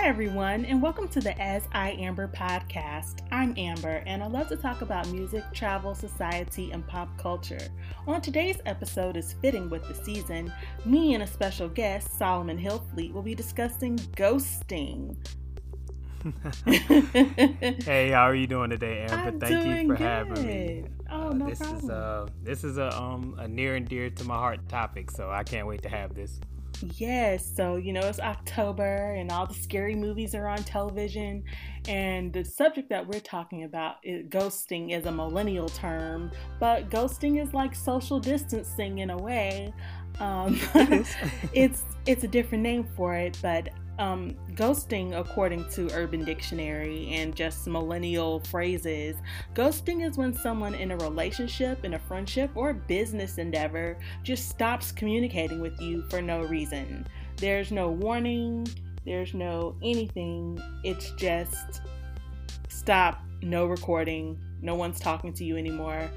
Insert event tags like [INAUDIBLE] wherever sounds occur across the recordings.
Hi, everyone, and welcome to the As I Amber podcast. I'm Amber, and I love to talk about music, travel, society, and pop culture. On today's episode is fitting with the season. Me and a special guest, Solomon Hillfleet, will be discussing ghosting. [LAUGHS] hey, how are you doing today, Amber? I'm Thank you for good. having me. Oh, Uh, no this problem. is uh this is a um a near and dear to my heart topic, so I can't wait to have this. Yes, so you know it's October and all the scary movies are on television, and the subject that we're talking about is ghosting is a millennial term, but ghosting is like social distancing in a way. Um, [LAUGHS] it's it's a different name for it, but um, ghosting, according to Urban Dictionary and just millennial phrases, ghosting is when someone in a relationship, in a friendship, or a business endeavor just stops communicating with you for no reason. There's no warning, there's no anything. It's just stop, no recording, no one's talking to you anymore.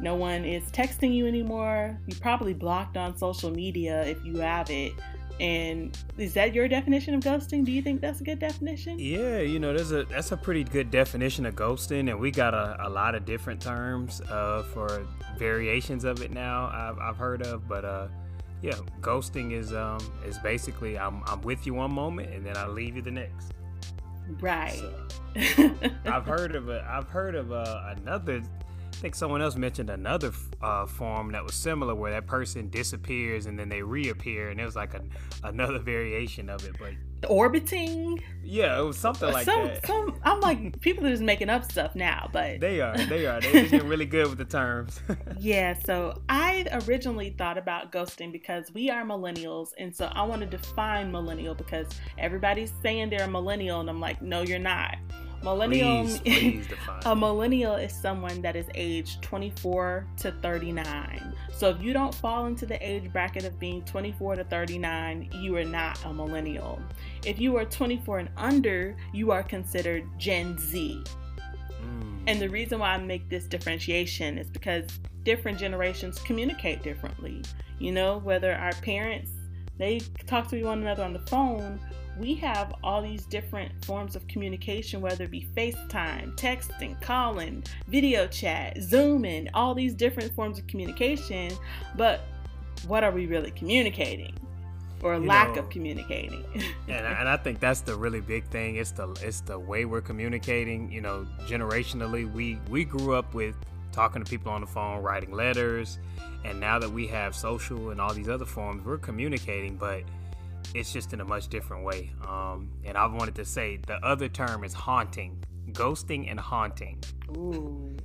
No one is texting you anymore. You probably blocked on social media if you have it. And is that your definition of ghosting? Do you think that's a good definition? Yeah, you know, there's a that's a pretty good definition of ghosting, and we got a, a lot of different terms uh, for variations of it now. I've, I've heard of, but uh, yeah, ghosting is um is basically I'm I'm with you one moment and then I leave you the next. Right. So, [LAUGHS] I've heard of a, I've heard of uh, another. I think someone else mentioned another uh, form that was similar, where that person disappears and then they reappear, and it was like a, another [LAUGHS] variation of it. But Orbiting. yeah, it was something like some, that. some. I'm like people are just making up stuff now, but [LAUGHS] They are, they are. They're getting really good with the terms. [LAUGHS] Yeah, so I originally thought about ghosting because we are millennials, and so I want to define millennial because everybody's saying they're a millennial, and I'm like, no, you're not. Millennial, please, [LAUGHS] please a millennial is someone that is aged 24 to 39. So if you don't fall into the age bracket of being 24 to 39, you are not a millennial. If you are 24 and under, you are considered Gen Z. Mm. And the reason why I make this differentiation is because different generations communicate differently. You know, whether our parents they talk to one another on the phone, we have all these different forms of communication, whether it be FaceTime, texting, calling, video chat, Zooming, all these different forms of communication. But what are we really communicating? Or You lack know, of communicating. [LAUGHS] and, I- and I think that's the really big thing. It's the it's the way we're communicating. You know, generationally, we we grew up with talking to people on the phone, writing letters, and now that we have social and all these other forms, we're communicating, but it's just in a much different way. Um, and I wanted to say the other term is haunting, ghosting, and haunting. Ooh.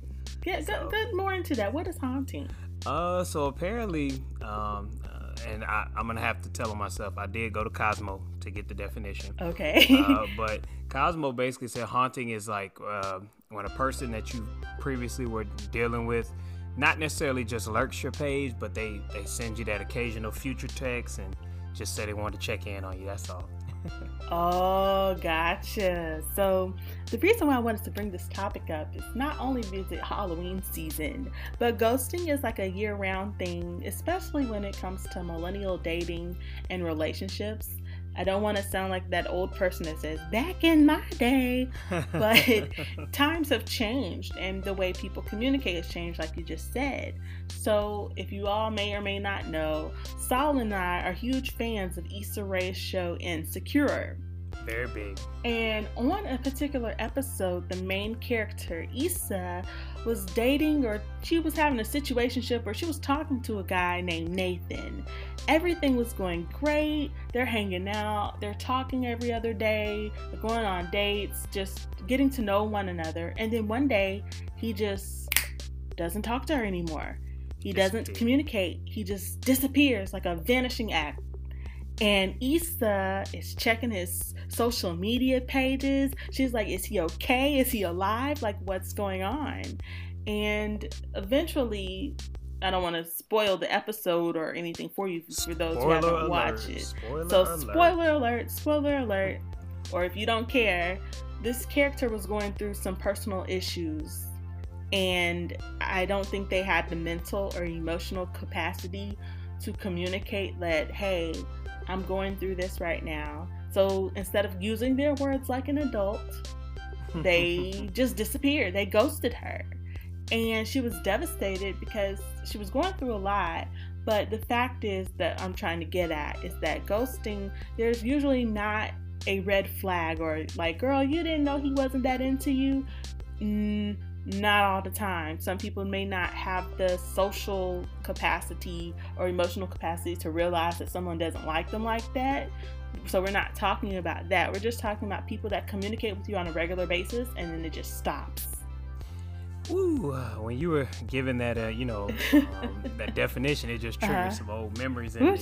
Get, So- get more into that. What is haunting? Uh, so apparently, um, uh, and I, I'm gonna have to tell myself I did go to Cosmo to get the definition. Okay. uh, [LAUGHS] but Cosmo basically said haunting is like uh, when a person that you previously were dealing with, not necessarily just lurks your page, but they they send you that occasional future text and just say they want to check in on you. That's all. [LAUGHS] Oh, gotcha. So, the reason why I wanted to bring this topic up is not only because it's Halloween season, but ghosting is like a year round thing, especially when it comes to millennial dating and relationships. I don't want to sound like that old person that says, back in my day, [LAUGHS] but [LAUGHS] times have changed and the way people communicate has changed, like you just said. So, if you all may or may not know, Saul and I are huge fans of Issa Rae's show Insecure. very big. And on a particular episode, the main character, Issa, was dating or she was having a situationship or she was talking to a guy named Nathan. Everything was going great. They're hanging out, they're talking every other day, they're going on dates, just getting to know one another. And then one day, he just doesn't talk to her anymore. He doesn't communicate. He just disappears like a vanishing act. And Issa is checking his social media pages. She's like, Is he okay? Is he alive? Like, what's going on? And eventually, I don't want to spoil the episode or anything for you for those who haven't Spoiler watched it. Spoiler So, alert. spoiler alert, spoiler alert, or if you don't care, this character was going through some personal issues, and I don't think they had the mental or emotional capacity to communicate that, hey, I'm going through this right now. So instead of using their words like an adult, [LAUGHS] they just disappeared. They ghosted her. And she was devastated because she was going through a lot. But the fact is that I'm trying to get at is that ghosting, there's usually not a red flag or like, girl, you didn't know he wasn't that into you. Mm, not all the time. Some people may not have the social capacity or emotional capacity to realize that someone doesn't like them like that. So we're not talking about that. We're just talking about people that communicate with you on a regular basis and then it just stops. Ooh, uh, when you were given that, uh, you know, um, [LAUGHS] that definition, it just triggered uh-huh. some old memories in Ooh, me.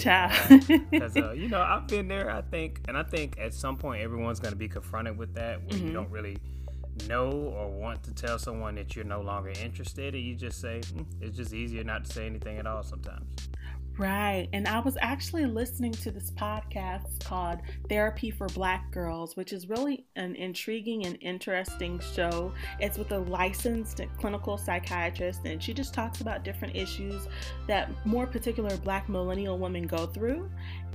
Because, uh, you know, I've been there, I think, and I think at some point everyone's going to be confronted with that when mm-hmm. you don't really know or want to tell someone that you're no longer interested, and you just say, mm, it's just easier not to say anything at all sometimes. Right. And I was actually listening to this podcast called Therapy for Black Girls, which is really an intriguing and interesting show. It's with a licensed clinical psychiatrist, and she just talks about different issues that more particular black millennial women go through.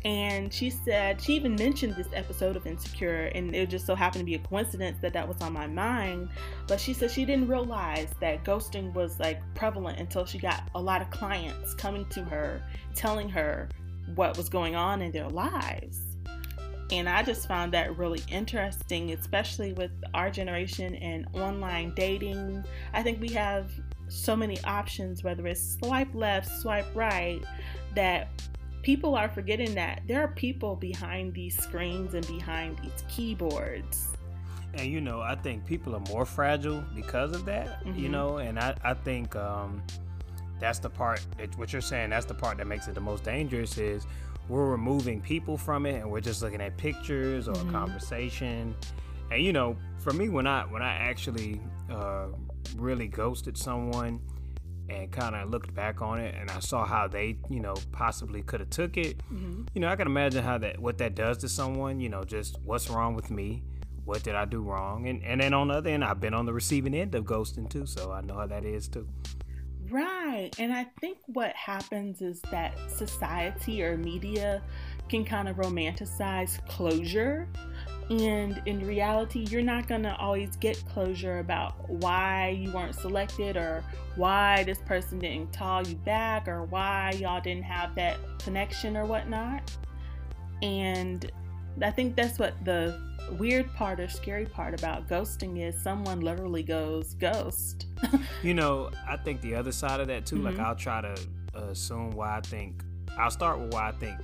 And she said, she even mentioned this episode of Insecure, and it just so happened to be a coincidence that that was on my mind. But she said she didn't realize that ghosting was like prevalent until she got a lot of clients coming to her telling her what was going on in their lives. And I just found that really interesting, especially with our generation and online dating. I think we have so many options, whether it's swipe left, swipe right, that people are forgetting that there are people behind these screens and behind these keyboards. And you know, I think people are more fragile because of that, mm-hmm. you know, and I, I think um, that's the part that what you're saying that's the part that makes it the most dangerous is we're removing people from it and we're just looking at pictures or mm-hmm. a conversation and you know for me when i when i actually uh, really ghosted someone and kind of looked back on it and i saw how they you know possibly could have took it mm-hmm. you know i can imagine how that what that does to someone you know just what's wrong with me what did i do wrong and and then on the other end i've been on the receiving end of ghosting too so i know how that is too Right. And I think what happens is that society or media can kind of romanticize closure. And in reality, you're not going to always get closure about why you weren't selected or why this person didn't call you back or why y'all didn't have that connection or whatnot. And I think that's what the weird part or scary part about ghosting is someone literally goes ghost. [LAUGHS] you know, I think the other side of that too, mm-hmm. like I'll try to assume why I think, I'll start with why I think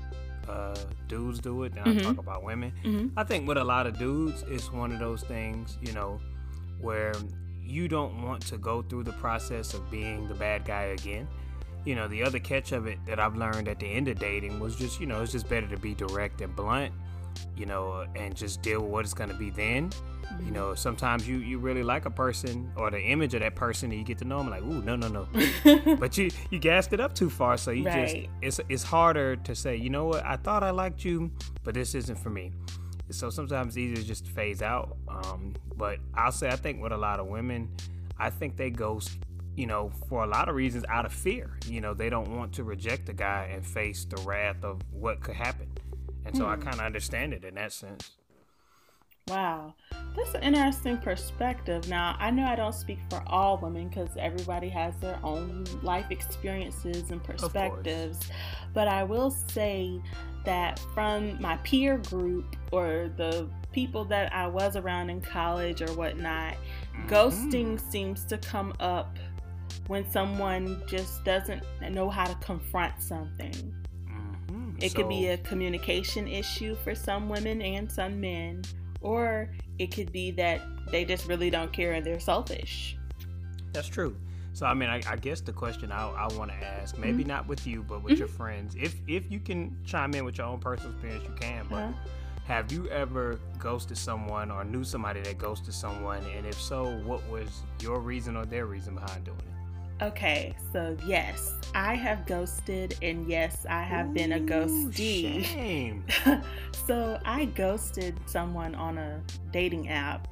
uh, dudes do it, then mm-hmm. I'll talk about women. Mm-hmm. I think with a lot of dudes, it's one of those things, you know, where you don't want to go through the process of being the bad guy again. You know, the other catch of it that I've learned at the end of dating was just, you know, it's just better to be direct and blunt you know, and just deal with what it's going to be then. You know, sometimes you you really like a person or the image of that person, and you get to know them like, ooh, no, no, no. [LAUGHS] but you you gassed it up too far, so you right. just it's it's harder to say, you know what, I thought I liked you, but this isn't for me. So sometimes it's easier just to phase out. Um, but I'll say I think with a lot of women, I think they ghost you know, for a lot of reasons out of fear. You know, they don't want to reject a guy and face the wrath of what could happen. And so I hmm. kind of understand it in that sense. Wow, that's an interesting perspective. Now, I know I don't speak for all women because everybody has their own life experiences and perspectives, but I will say that from my peer group or the people that I was around in college or whatnot, mm-hmm. ghosting seems to come up when someone just doesn't know how to confront something. It so, could be a communication issue for some women and some men, or it could be that they just really don't care and they're selfish. That's true. So I mean, I, I guess the question I, I want to ask, maybe mm-hmm. not with you, but with mm-hmm. your friends, if if you can chime in with your own personal experience, you can. But uh-huh. have you ever ghosted someone or knew somebody that ghosted someone, and if so, what was your reason or their reason behind doing it? Okay, so yes, I have ghosted, and yes, I have Ooh, been a ghostee. Shame. [LAUGHS] so I ghosted someone on a dating app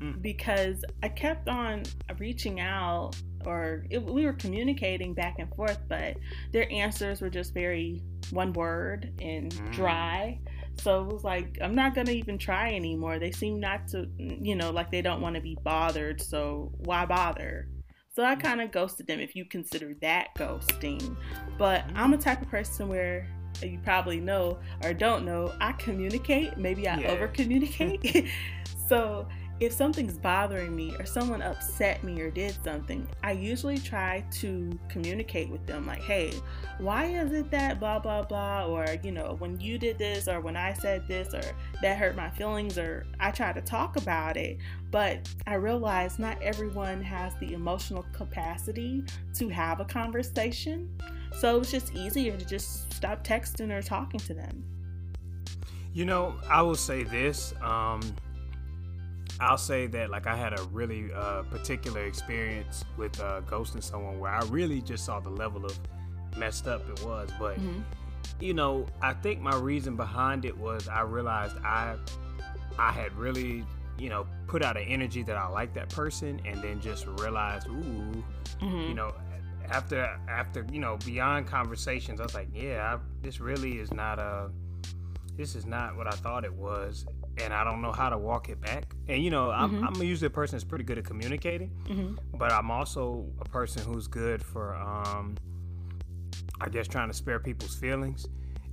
mm. because I kept on reaching out, or it, we were communicating back and forth, but their answers were just very one word and mm. dry. So it was like, I'm not going to even try anymore. They seem not to, you know, like they don't want to be bothered. So why bother? So I kind of ghosted them if you consider that ghosting. But mm-hmm. I'm a type of person where uh, you probably know or don't know, I communicate. Maybe I yeah. over communicate. [LAUGHS] so if something's bothering me or someone upset me or did something, I usually try to communicate with them like, hey, why is it that blah, blah, blah? Or, you know, when you did this or when I said this or that hurt my feelings, or I try to talk about it. But I realize not everyone has the emotional capacity to have a conversation. So it's just easier to just stop texting or talking to them. You know, I will say this. Um, I'll say that like I had a really uh, particular experience with uh, ghosting someone where I really just saw the level of messed up it was. But mm-hmm. you know, I think my reason behind it was I realized I I had really you know put out an energy that I like that person, and then just realized, ooh, mm-hmm. you know. After, after you know, beyond conversations, I was like, "Yeah, I, this really is not a, this is not what I thought it was." And I don't know how to walk it back. And you know, I'm, mm-hmm. I'm usually a person that's pretty good at communicating, mm-hmm. but I'm also a person who's good for, um, I guess, trying to spare people's feelings.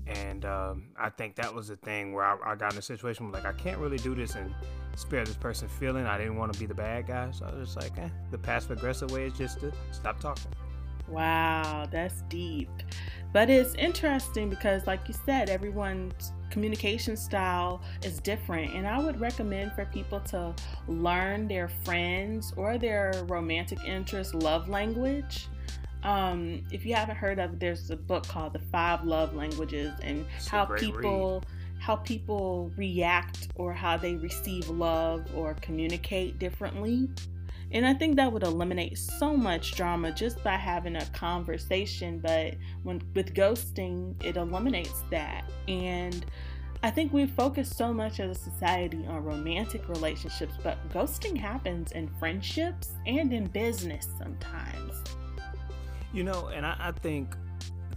And um, I think that was the thing where I, I, got in a situation where like I can't really do this and spare this person feeling. I didn't want to be the bad guy, so I was just like, eh, the passive aggressive way is just to stop talking. Wow, that's deep. But it's interesting because, like you said, everyone's communication style is different. And I would recommend for people to learn their friends or their romantic interest love language. Um, if you haven't heard of it, there's a book called The Five Love Languages and it's how people. Read how people react or how they receive love or communicate differently. And I think that would eliminate so much drama just by having a conversation. But when with ghosting, it eliminates that. And I think we focus so much as a society on romantic relationships, but ghosting happens in friendships and in business sometimes. You know, and I, I think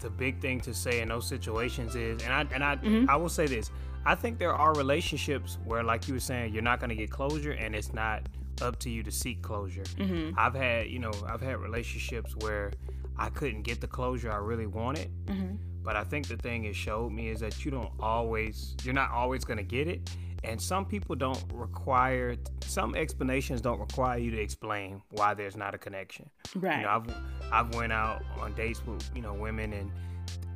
the big thing to say in those situations is, and I and I mm-hmm. I will say this: I think there are relationships where, like you were saying, you're not going to get closure, and it's not up to you to seek closure. Mm-hmm. I've had, you know, I've had relationships where I couldn't get the closure I really wanted. Mm-hmm. But I think the thing it showed me is that you don't always, you're not always going to get it. And some people don't require, some explanations don't require you to explain why there's not a connection. Right. You know, I've, I've went out on dates with, you know, women and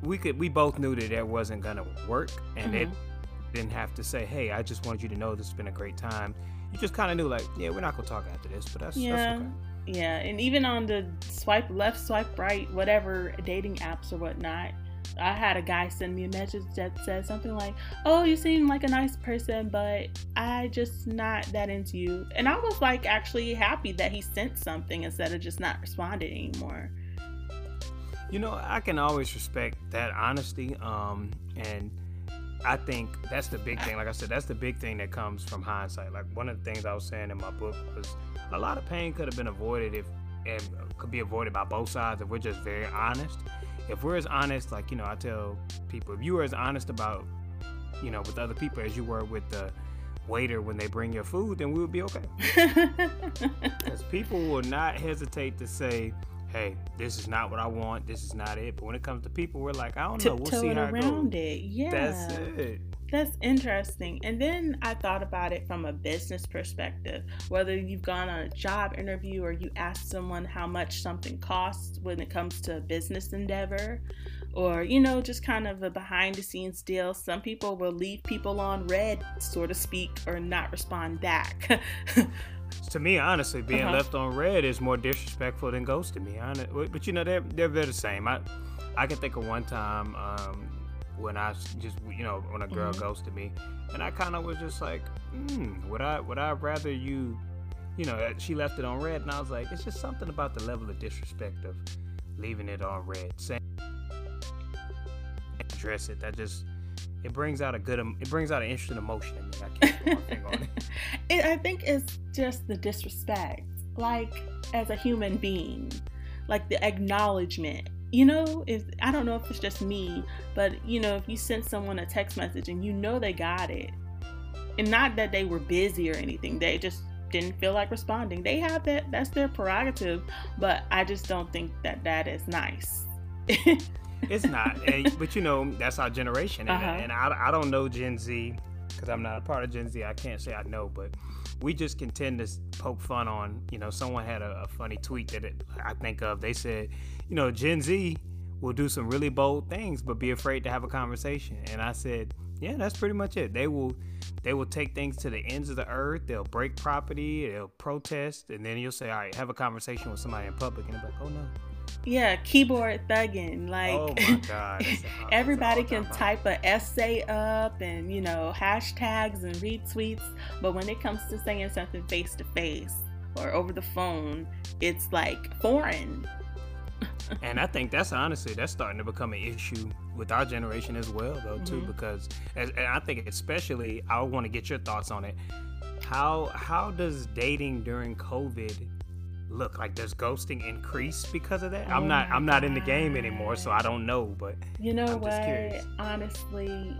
we could, we both knew that it wasn't going to work. And mm-hmm. it didn't have to say, hey, I just wanted you to know this has been a great time you just kind of knew like, yeah, we're not gonna talk after this, but that's yeah. That's okay. Yeah, and even on the swipe left, swipe right, whatever dating apps or whatnot, I had a guy send me a message that said something like, "Oh, you seem like a nice person, but I just not that into you." And I was like actually happy that he sent something instead of just not responding anymore. You know, I can always respect that honesty um and I think that's the big thing. Like I said, that's the big thing that comes from hindsight. Like one of the things I was saying in my book was a lot of pain could have been avoided if and could be avoided by both sides if we're just very honest. If we're as honest, like you know, I tell people, if you were as honest about, you know, with other people as you were with the waiter when they bring your food, then we would be okay. [LAUGHS] Because people will not hesitate to say, hey, this is not what I want. This is not it. But when it comes to people, we're like, I don't know. We'll see how it around it, it. Yeah, that's it. That's interesting. And then I thought about it from a business perspective. Whether you've gone on a job interview or you ask someone how much something costs when it comes to a business endeavor, or you know, just kind of a behind the scenes deal. Some people will leave people on read, so to speak, or not respond back. [LAUGHS] to me, honestly, being uh-huh. left on read is more disrespectful than ghosting me. Honest, but you know, they're, they're they're the same. I I can think of one time um, when I just you know when a girl mm-hmm. ghosted me, and I kind of was just like, hmm, would I would I rather you, you know, she left it on read, and I was like, it's just something about the level of disrespect of leaving it on read, saying address it. That just it brings out a good it brings out an interesting emotion in me. I can't put on it. [LAUGHS] it. I think it's just the disrespect, like as a human being, like the acknowledgement. you know, if I don't know if it's just me, but you know, if you send someone a text message and you know they got it, and not that they were busy or anything, they just didn't feel like responding. They have that, that's their prerogative, but I just don't think that that is nice. [LAUGHS] it's not, and, but you know, that's our generation, and, uh-huh. and I, I don't know Gen Z because I'm not a part of Gen Z. I can't say I know, but we just can tend to poke fun on. You know, someone had a, a funny tweet that it, I think of. They said, you know, Gen Z will do some really bold things, but be afraid to have a conversation. And I said, yeah, that's pretty much it. They will, they will take things to the ends of the earth. They'll break property. They'll protest, and then you'll say, all right, have a conversation with somebody in public, and they're like, oh no. Yeah, keyboard thugging. Like, oh my [LAUGHS] god, everybody can type an essay up and you know hashtags and retweets, but when it comes to saying something face to face or over the phone, it's like foreign [LAUGHS] and I think that's honestly that's starting to become an issue with our generation as well, though, too, mm-hmm. because and I think especially I want to get your thoughts on it. How how does dating during COVID look? Like does ghosting increase because of that? Oh I'm not I'm not in the game anymore, so I don't know. But you know I'm what? Honestly,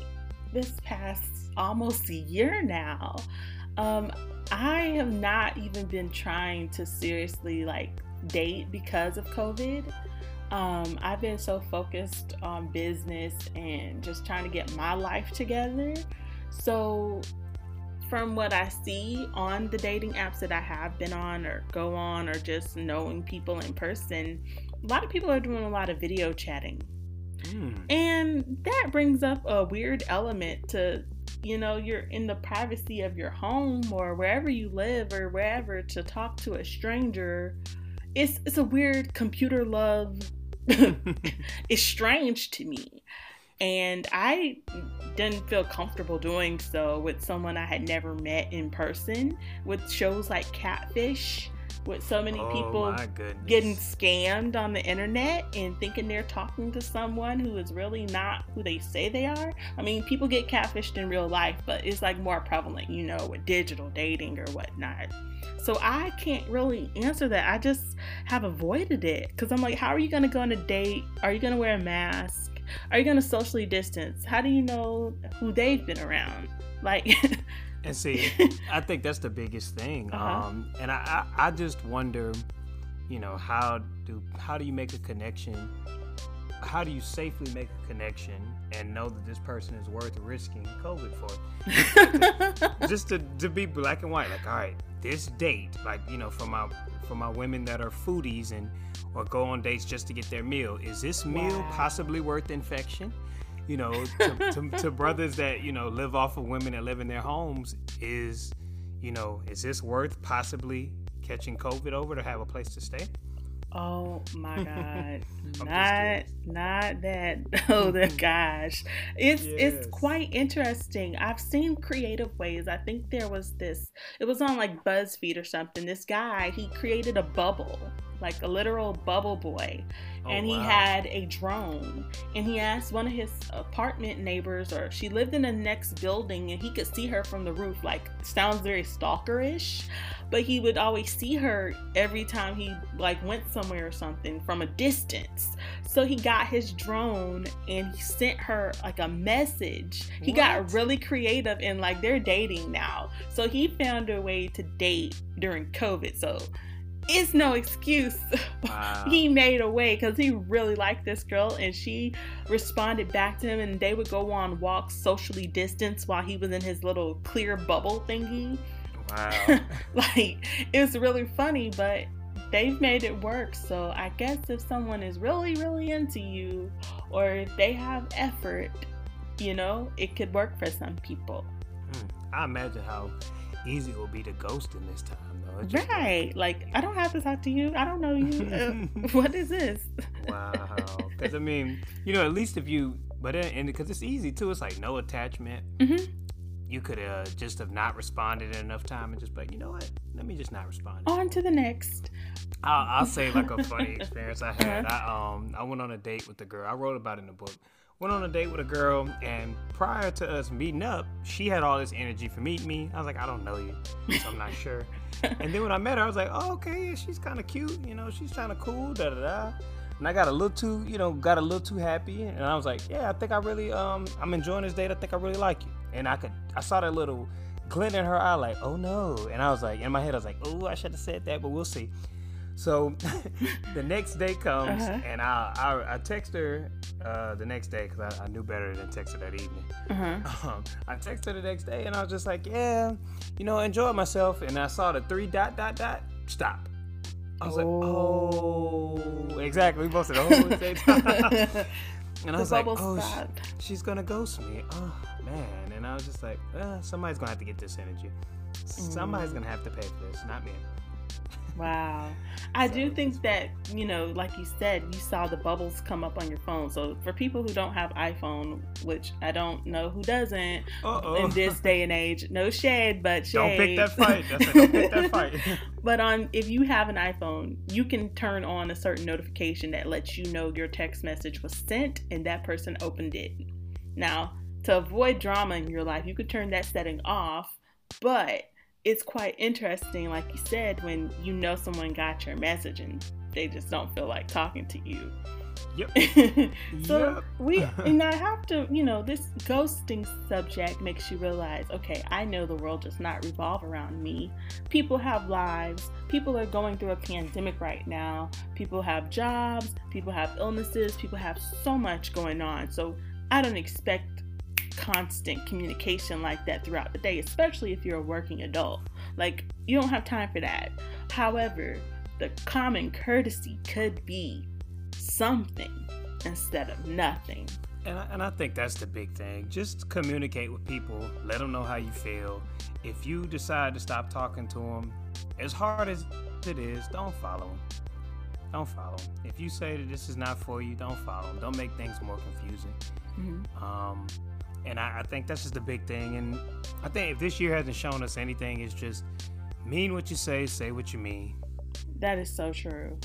this past almost a year now, um, I have not even been trying to seriously like date because of COVID. Um, I've been so focused on business and just trying to get my life together. So, from what I see on the dating apps that I have been on or go on, or just knowing people in person, a lot of people are doing a lot of video chatting. Mm. And that brings up a weird element to, you know, you're in the privacy of your home or wherever you live or wherever to talk to a stranger it's it's a weird computer love. [LAUGHS] it's strange to me. And I didn't feel comfortable doing so with someone I had never met in person with shows like Catfish with so many oh, people getting scammed on the internet and thinking they're talking to someone who is really not who they say they are. I mean, people get catfished in real life, but it's like more prevalent, you know, with digital dating or whatnot. So I can't really answer that. I just have avoided it because I'm like, how are you going to go on a date? Are you going to wear a mask? Are you going to socially distance? How do you know who they've been around? Like, [LAUGHS] And see, I think that's the biggest thing. Uh-huh. Um, and I, I, I just wonder, you know, how do how do you make a connection? How do you safely make a connection and know that this person is worth risking COVID for? just to, to be black and white, like, all right, this date, like, you know, for my for my women that are foodies and or go on dates just to get their meal, is this meal wow. possibly worth infection? you know, to, [LAUGHS] to, to, brothers that you know live off of women that live in their homes is, you know, is this worth possibly catching COVID over to have a place to stay? Oh my God! [LAUGHS] not not that. [LAUGHS] Oh the gosh, it's yes. it's quite interesting. I've seen creative ways. I think there was this. It was on like BuzzFeed or something. This guy he created a bubble like a literal bubble boy. Oh, and he wow. had a drone. And he asked one of his apartment neighbors, or she lived in the next building, and he could see her from the roof. Like, sounds very stalkerish, but he would always see her every time he like went somewhere or something from a distance. So he got his drone and he sent her like a message. He what? got really creative and like they're dating now. So he found a way to date during COVID. So it's no excuse. [LAUGHS] Wow. he made a way because he really liked this girl and she responded back to him and they would go on walks socially distanced while he was in his little clear bubble thingy. Wow. [LAUGHS] like it was really funny, but they've made it work. So I guess if someone is really, really into you or if they have effort, you know, it could work for some people. Hmm. I imagine how easy it will be to ghost in this time. though. Right. Like, I don't have to talk to you. I don't know you. Uh, [LAUGHS] what is this? wow. Because, I mean, you know, at least if you, but, and because it's easy too, it's like no attachment. Mm-hmm. You could uh, just have not responded in enough time and just be like, you know what? Let me just not respond. On to the next. I'll, I'll say like a funny [LAUGHS] experience I had. Uh-huh. I um I went on a date with the girl. I wrote about in the book went on a date with a girl, and prior to us meeting up, she had all this energy for meeting me. I was like, I don't know you, so I'm not [LAUGHS] sure. and then when I met her, I was like, oh, okay, yeah, she's kind of cute, you know, she's kind of cool, da da da. and I got a little too, you know, got a little too happy, and I was like, yeah, I think I really, um, I'm enjoying this date. I think I really like you, and I could, I saw that little glint in her eye, like, oh no, and I was like, in my head, I was like, oh, I should have said that, but we'll see. So [LAUGHS] the next day comes, uh-huh. and I, I, I text her uh, the next day because I, I, knew better than text her that evening. Uh-huh. [LAUGHS] Um, I text her the next day, and I was just like, yeah, you know, enjoy myself. And I saw the three dot dot dot stop. I was oh. like, oh, exactly. We both oh, the same time. and I was like, oh, she's gonna ghost me. Oh man. And I was just like, uh, somebody's gonna have to get this energy. Somebody's mm. gonna have to pay for this, not me. Wow. I do think that, you know, like you said, you saw the bubbles come up on your phone. So for people who don't have iPhone, which I don't know who doesn't Uh-oh. in this day and age, no shade, but shade. Don't pick that fight. That's don't pick that fight. but on if you have an iPhone, you can turn on a certain notification that lets you know your text message was sent and that person opened it. Now, to avoid drama in your life, you could turn that setting off, but it's quite interesting, like you said, when you know someone got your message and they just don't feel like talking to you. Yep. [LAUGHS] so yep. we [LAUGHS] and I have to, you know, this ghosting subject makes you realize, okay, I know the world does not revolve around me. People have lives. People are going through a pandemic right now. People have jobs. People have illnesses. People have so much going on. So I don't expect constant communication like that throughout the day, especially if you're a working adult. Like, you don't have time for that. However, the common courtesy could be something instead of nothing. And I, and I think that's the big thing. Just communicate with people, let them know how you feel. If you decide to stop talking to them, as hard as it is, don't follow them. Don't follow them. If you say that this is not for you, don't follow them. Don't make things more confusing. Mm-hmm. Um, and I, I think that's just the big thing. And I think if this year hasn't shown us anything, it's just mean what you say, say what you mean. That is so true.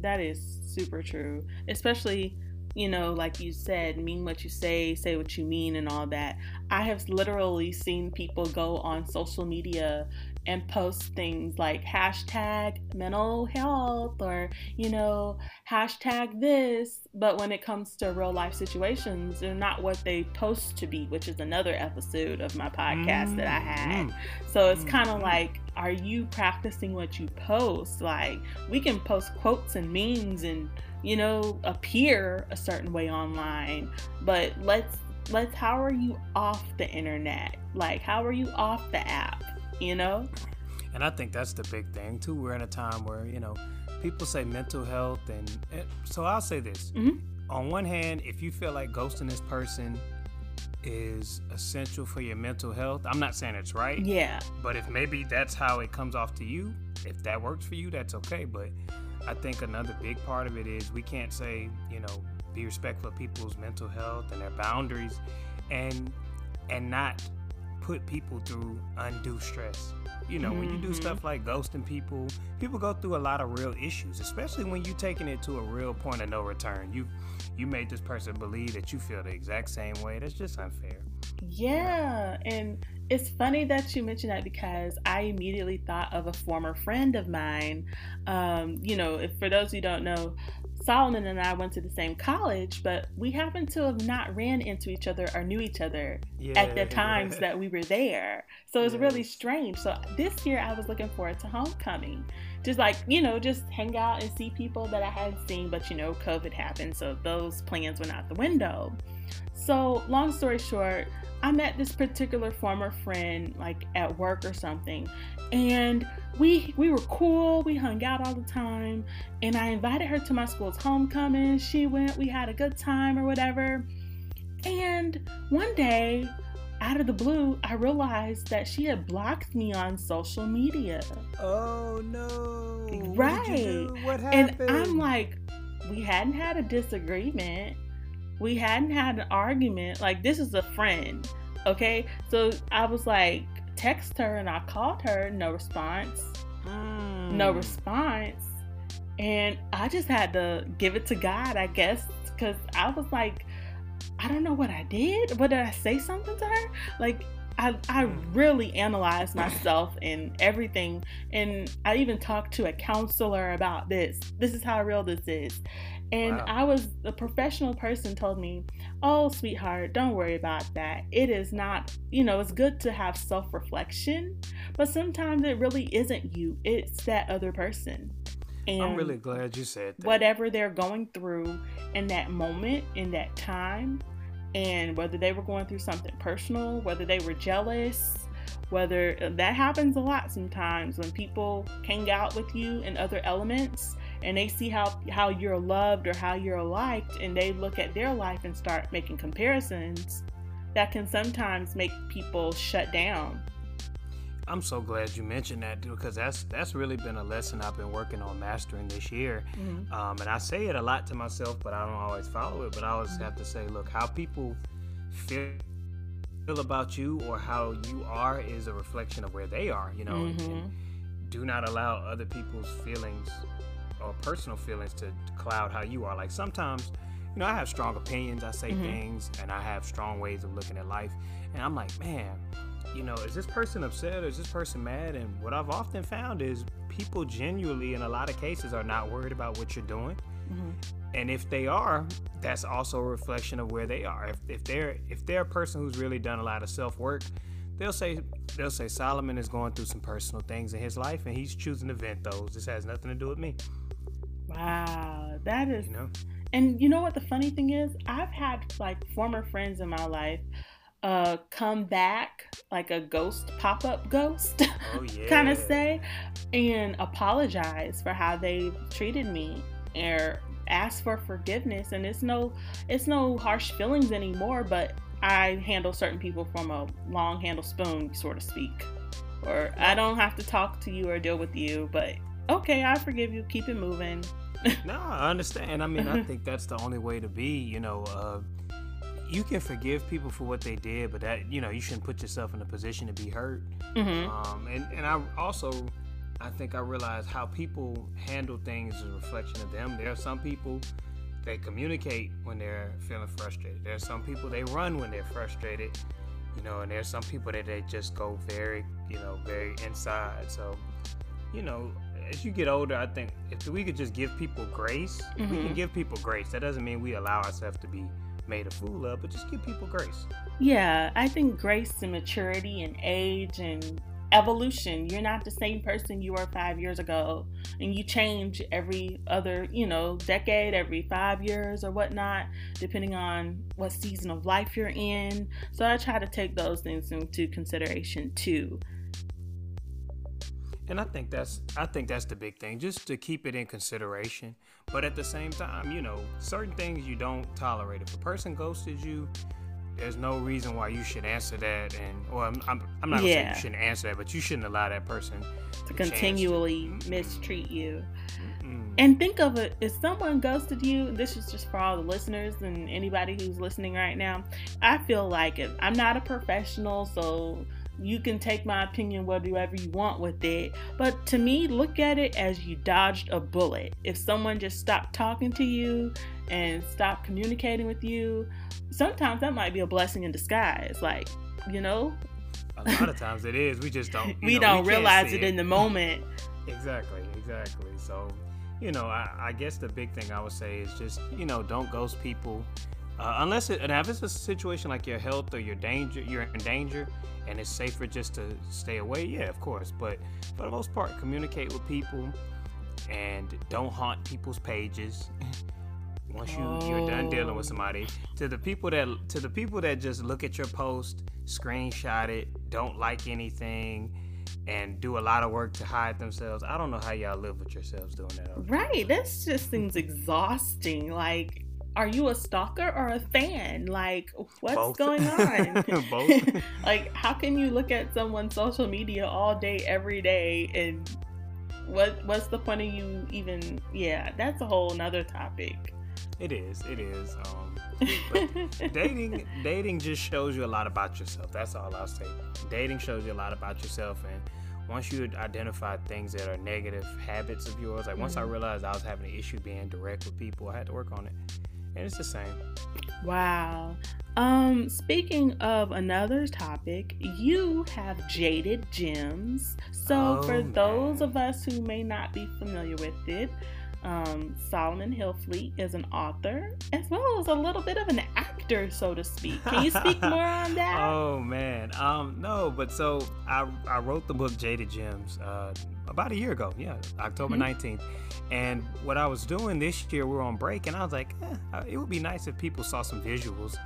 That is super true. Especially, you know, like you said, mean what you say, say what you mean, and all that. I have literally seen people go on social media and post things like hashtag mental health or, you know, hashtag this. But when it comes to real life situations, they're not what they post to be, which is another episode of my podcast mm-hmm. that I had. Mm-hmm. So it's kind of mm-hmm. like, are you practicing what you post? Like, we can post quotes and memes and, you know, appear a certain way online, but let's let's how are you off the internet? Like, how are you off the app? You know? And I think that's the big thing too. We're in a time where, you know, people say mental health and, and so I'll say this. Mm-hmm. On one hand, if you feel like ghosting this person is essential for your mental health, I'm not saying it's right. Yeah. But if maybe that's how it comes off to you, if that works for you, that's okay. But I think another big part of it is we can't say, you know, be respectful of people's mental health and their boundaries and and not put people through undue stress. You know, mm-hmm. when you do mm-hmm. stuff like ghosting people, people go through a lot of real issues, especially when you're taking it to a real point of no return. You you made this person believe that you feel the exact same way. That's just unfair. Yeah, and it's funny that you mentioned that because I immediately thought of a former friend of mine. Um, you know, if for those who don't know, Solomon and I went to the same college, but we happened to have not ran into each other or knew each other yeah, at the times yeah. that we were there. So it was really strange. So this year I was looking forward to homecoming. Just like, you know, just hang out and see people that I hadn't seen, but you know, COVID happened, so those plans went out the window. So, long story short, I met this particular former friend like at work or something, and we we were cool. We hung out all the time, and I invited her to my school's homecoming. She went. We had a good time or whatever. And one day, out of the blue, I realized that she had blocked me on social media. Oh no! Right. What, what happened? And I'm like, we hadn't had a disagreement we hadn't had an argument. Like, this is a friend, okay? So I was like, text her and I called her, no response. Mm. No response. And I just had to give it to God, I guess, because I was like, I don't know what I did. But did I say something to her? Like, I, I really analyzed myself and everything. And I even talked to a counselor about this. This is how real this is. And wow. I was, a professional person told me, Oh, sweetheart, don't worry about that. It is not, you know, it's good to have self reflection, but sometimes it really isn't you, it's that other person. And I'm really glad you said that. Whatever they're going through in that moment, in that time, and whether they were going through something personal, whether they were jealous, whether uh, that happens a lot sometimes when people hang out with you in other elements and they see how how you're loved or how you're liked and they look at their life and start making comparisons that can sometimes make people shut down I'm so glad you mentioned that because that's that's really been a lesson I've been working on mastering this year. Mm-hmm. Um, and I say it a lot to myself, but I don't always follow it. But I always have to say, look, how people feel about you or how you are is a reflection of where they are. You know, mm-hmm. and do not allow other people's feelings or personal feelings to cloud how you are. Like sometimes, you know, I have strong opinions. I say mm-hmm. things, and I have strong ways of looking at life. And I'm like, man you know, is this person upset or is this person mad? And what I've often found is people genuinely, in a lot of cases, are not worried about what you're doing. Mm-hmm. And if they are, that's also a reflection of where they are. If, if they're if they're a person who's really done a lot of self work, they'll say they'll say Solomon is going through some personal things in his life and he's choosing to vent those. This has nothing to do with me. Wow, that is. You know? And you know what the funny thing is? I've had like former friends in my life uh, come back like a ghost pop up ghost oh, [LAUGHS] yeah. kind of say and apologize for how they treated me or ask for forgiveness and it's no it's no harsh feelings anymore but I handle certain people from a long handle spoon so to speak or I don't have to talk to you or deal with you but okay I forgive you keep it moving no I understand I mean I [LAUGHS] think that's the only way to be you know uh you can forgive people for what they did, but that you know you shouldn't put yourself in a position to be hurt. Mm-hmm. Um, and and I also I think I realize how people handle things is a reflection of them. There are some people they communicate when they're feeling frustrated. There are some people they run when they're frustrated. You know, and there's some people that they just go very, you know, very inside. So, you know, as you get older, I think if we could just give people grace, mm-hmm. we can mm-hmm. give people grace. That doesn't mean we allow ourselves to be made a fool of, but just give people grace. Yeah, I think grace and maturity and age and evolution. You're not the same person you were five years ago, and you change every other, you know, decade, every five years or whatnot, depending on what season of life you're in. So I try to take those things into consideration too. And I think that's I think that's the big thing, just to keep it in consideration. But at the same time, you know, certain things you don't tolerate. If a person ghosted you, there's no reason why you should answer that. And or I'm, I'm, I'm not yeah. saying you shouldn't answer that, but you shouldn't allow that person to continually to. mistreat you. Mm-mm. And think of it: if someone ghosted you, this is just for all the listeners and anybody who's listening right now. I feel like if I'm not a professional, so you can take my opinion whatever you want with it. But to me look at it as you dodged a bullet. If someone just stopped talking to you and stopped communicating with you sometimes that might be a blessing in disguise. Like you know? A lot of times it is. We just don't [LAUGHS] we know, don't we realize it, it. in the moment. [LAUGHS] Exactly exactly. So you know I, I guess the big thing i would say is just you know don't ghost people uh, unless it, and if it's a situation like your health or your danger, you're in danger, and it's safer just to stay away. Yeah, of course. But for the most part, communicate with people, and don't haunt people's pages. [LAUGHS] Once you oh. you're done dealing with oh. somebody, to the people that to the people that just look at your post, screenshot it, don't like anything, and do a lot of work to hide themselves. I don't know how y'all live with yourselves doing that. Right. That just seems exhausting. Like are you a stalker or a fan? Like, what's Both. going on? [LAUGHS] Both. [LAUGHS] like, how can you look at someone's social media all day, every day, and what what's the point of you even? Yeah, that's a whole nother topic. It is. It is. Um, [LAUGHS] dating, dating just shows you a lot about yourself. That's all I'll say. Dating shows you a lot about yourself, and once you identify things that are negative habits of yours, like mm-hmm. once I mm-hmm. realized I was having an issue being direct with people, I had to work on it and it's the same. Wow. Um, speaking of another topic, you have Jaded Gems. So, Oh, for man. those of us who may not be familiar with it, um, Solomon Hillfleet is an author as well as a little bit of an actor, so to speak. Can you speak [LAUGHS] more on that? Oh man, um, no, but so I I wrote the book Jaded Gems uh, about a year ago, yeah, October Mhm. 19th. And what I was doing this year, we were on break, and I was like, eh, uh, it would be nice if people saw some visuals.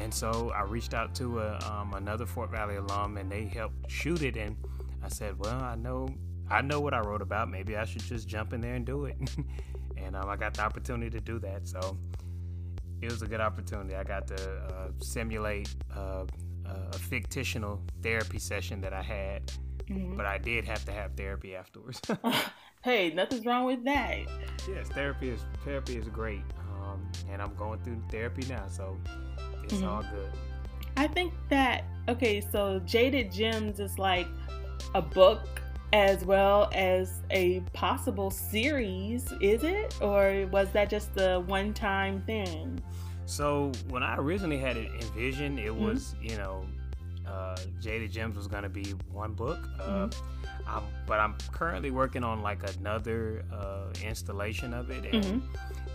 And so I reached out to a, um, another Fort Valley alum, and they helped shoot it. And I said, well, I know I know what I wrote about. Maybe I should just jump in there and do it. [LAUGHS] and um, I got the opportunity to do that. So it was a good opportunity. I got to uh, simulate uh, a fictional therapy session that I had, Mhm. but I did have to have therapy afterwards. [LAUGHS] [LAUGHS] hey, nothing's wrong with that. yes, therapy is therapy is great, um, and I'm going through therapy now, so it's Mhm. all good. I think that okay, so Jaded Gems is like a book as well as a possible series, is it? Or was that just the one time thing? So when I originally had it envisioned, it Mm-hmm. was you know, uh, Jaded Gems was gonna be one book, uh, Mm-hmm. I'm, but I'm currently working on like another uh, installation of it, and Mhm.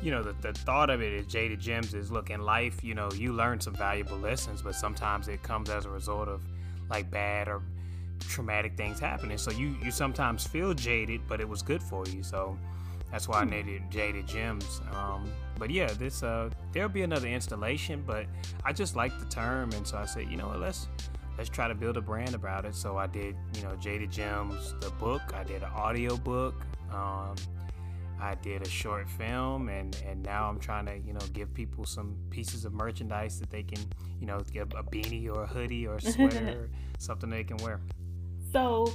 you know, the, the thought of it is Jaded Gems is look in life, you know, you learn some valuable lessons, but sometimes it comes as a result of like bad or traumatic things happening. So you you sometimes feel jaded, but it was good for you. So that's why I Hmm. named it Jaded Gems. Um, but yeah, this uh, there'll be another installation, but I just like the term, and so I said, you know what, let's let's try to build a brand about it. So I did, you know, Jaded Gems, the book. I did an audio book. Um, I did a short film, and and now I'm trying to, you know, give people some pieces of merchandise that they can, you know, get a beanie or a hoodie or a [LAUGHS] sweater, or something they can wear. So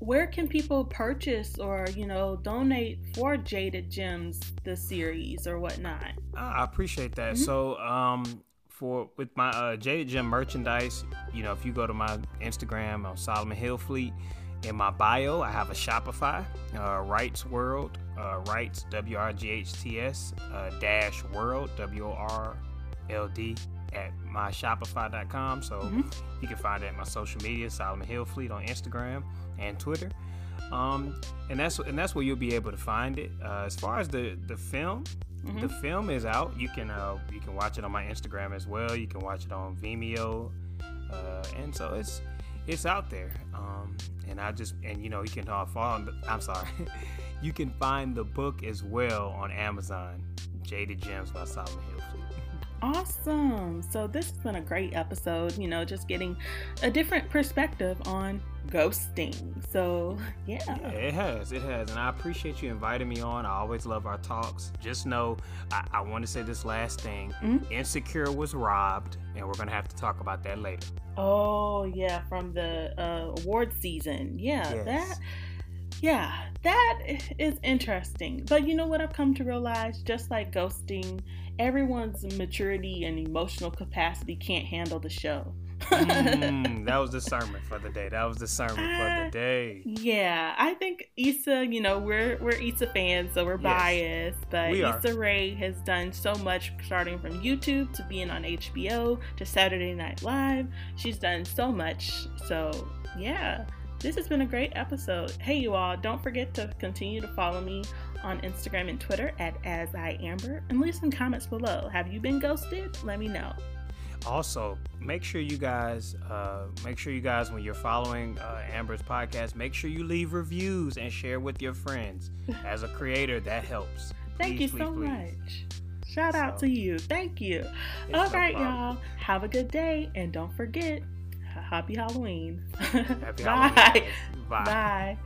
where can people purchase or, you know, donate for Jaded Gems, the series or whatnot? Ah, I appreciate that. Mhm. So, um, for with my uh, Jaded Gem merchandise, you know, if you go to my Instagram on Solomon Hill Fleet, in my bio, I have a Shopify, uh, Rights World, uh, Rights W R G H T S uh, dash World W O R L D at myshopify.com. So Mhm. you can find it at my social media, Solomon Hill Fleet on Instagram and Twitter. Um, and that's and that's where you'll be able to find it. Uh, as far as the the film, Mhm. the film is out. You can uh, you can watch it on my Instagram as well. You can watch it on Vimeo, uh, and so it's it's out there. Um, and I just and you know you can uh, follow. I'm sorry, [LAUGHS] you can find the book as well on Amazon. Jaded Gems by Solomon Hill. Awesome. So this has been a great episode, you know, just getting a different perspective on ghosting. So, [LAUGHS] yeah. Yeah, it has, it has, and I appreciate you inviting me on. I always love our talks. Just know, I, I want to say this last thing: Mhm. Insecure was robbed, and we're gonna have to talk about that later. Oh, yeah, from the uh, award season. Yeah, Yes. that yeah, that is interesting. But you know what I've come to realize, just like ghosting, everyone's maturity and emotional capacity can't handle the show. Mm, [LAUGHS] that was the sermon for the day. That was the sermon for Uh, the day. Yeah, I think Issa, you know, we're we're Issa fans, so we're Yes, biased. But we. Issa Rae has done so much, starting from YouTube to being on HBO to Saturday Night Live. She's done so much. So yeah, this has been a great episode. Hey, you all, don't forget to continue to follow me on Instagram and Twitter at as I Amber, and leave some comments below. Have you been ghosted? Let me know. Also, make sure you guys, uh, make sure you guys, when you're following uh, Amber's podcast, make sure you leave reviews and share with your friends. [LAUGHS] As a creator, that helps. Thank Please, you please, so please. much. Shout out to you. Thank you. All no right, problem. y'all. Have a good day. And don't forget, happy Halloween. Happy Bye. Halloween. [LAUGHS] Bye. Bye.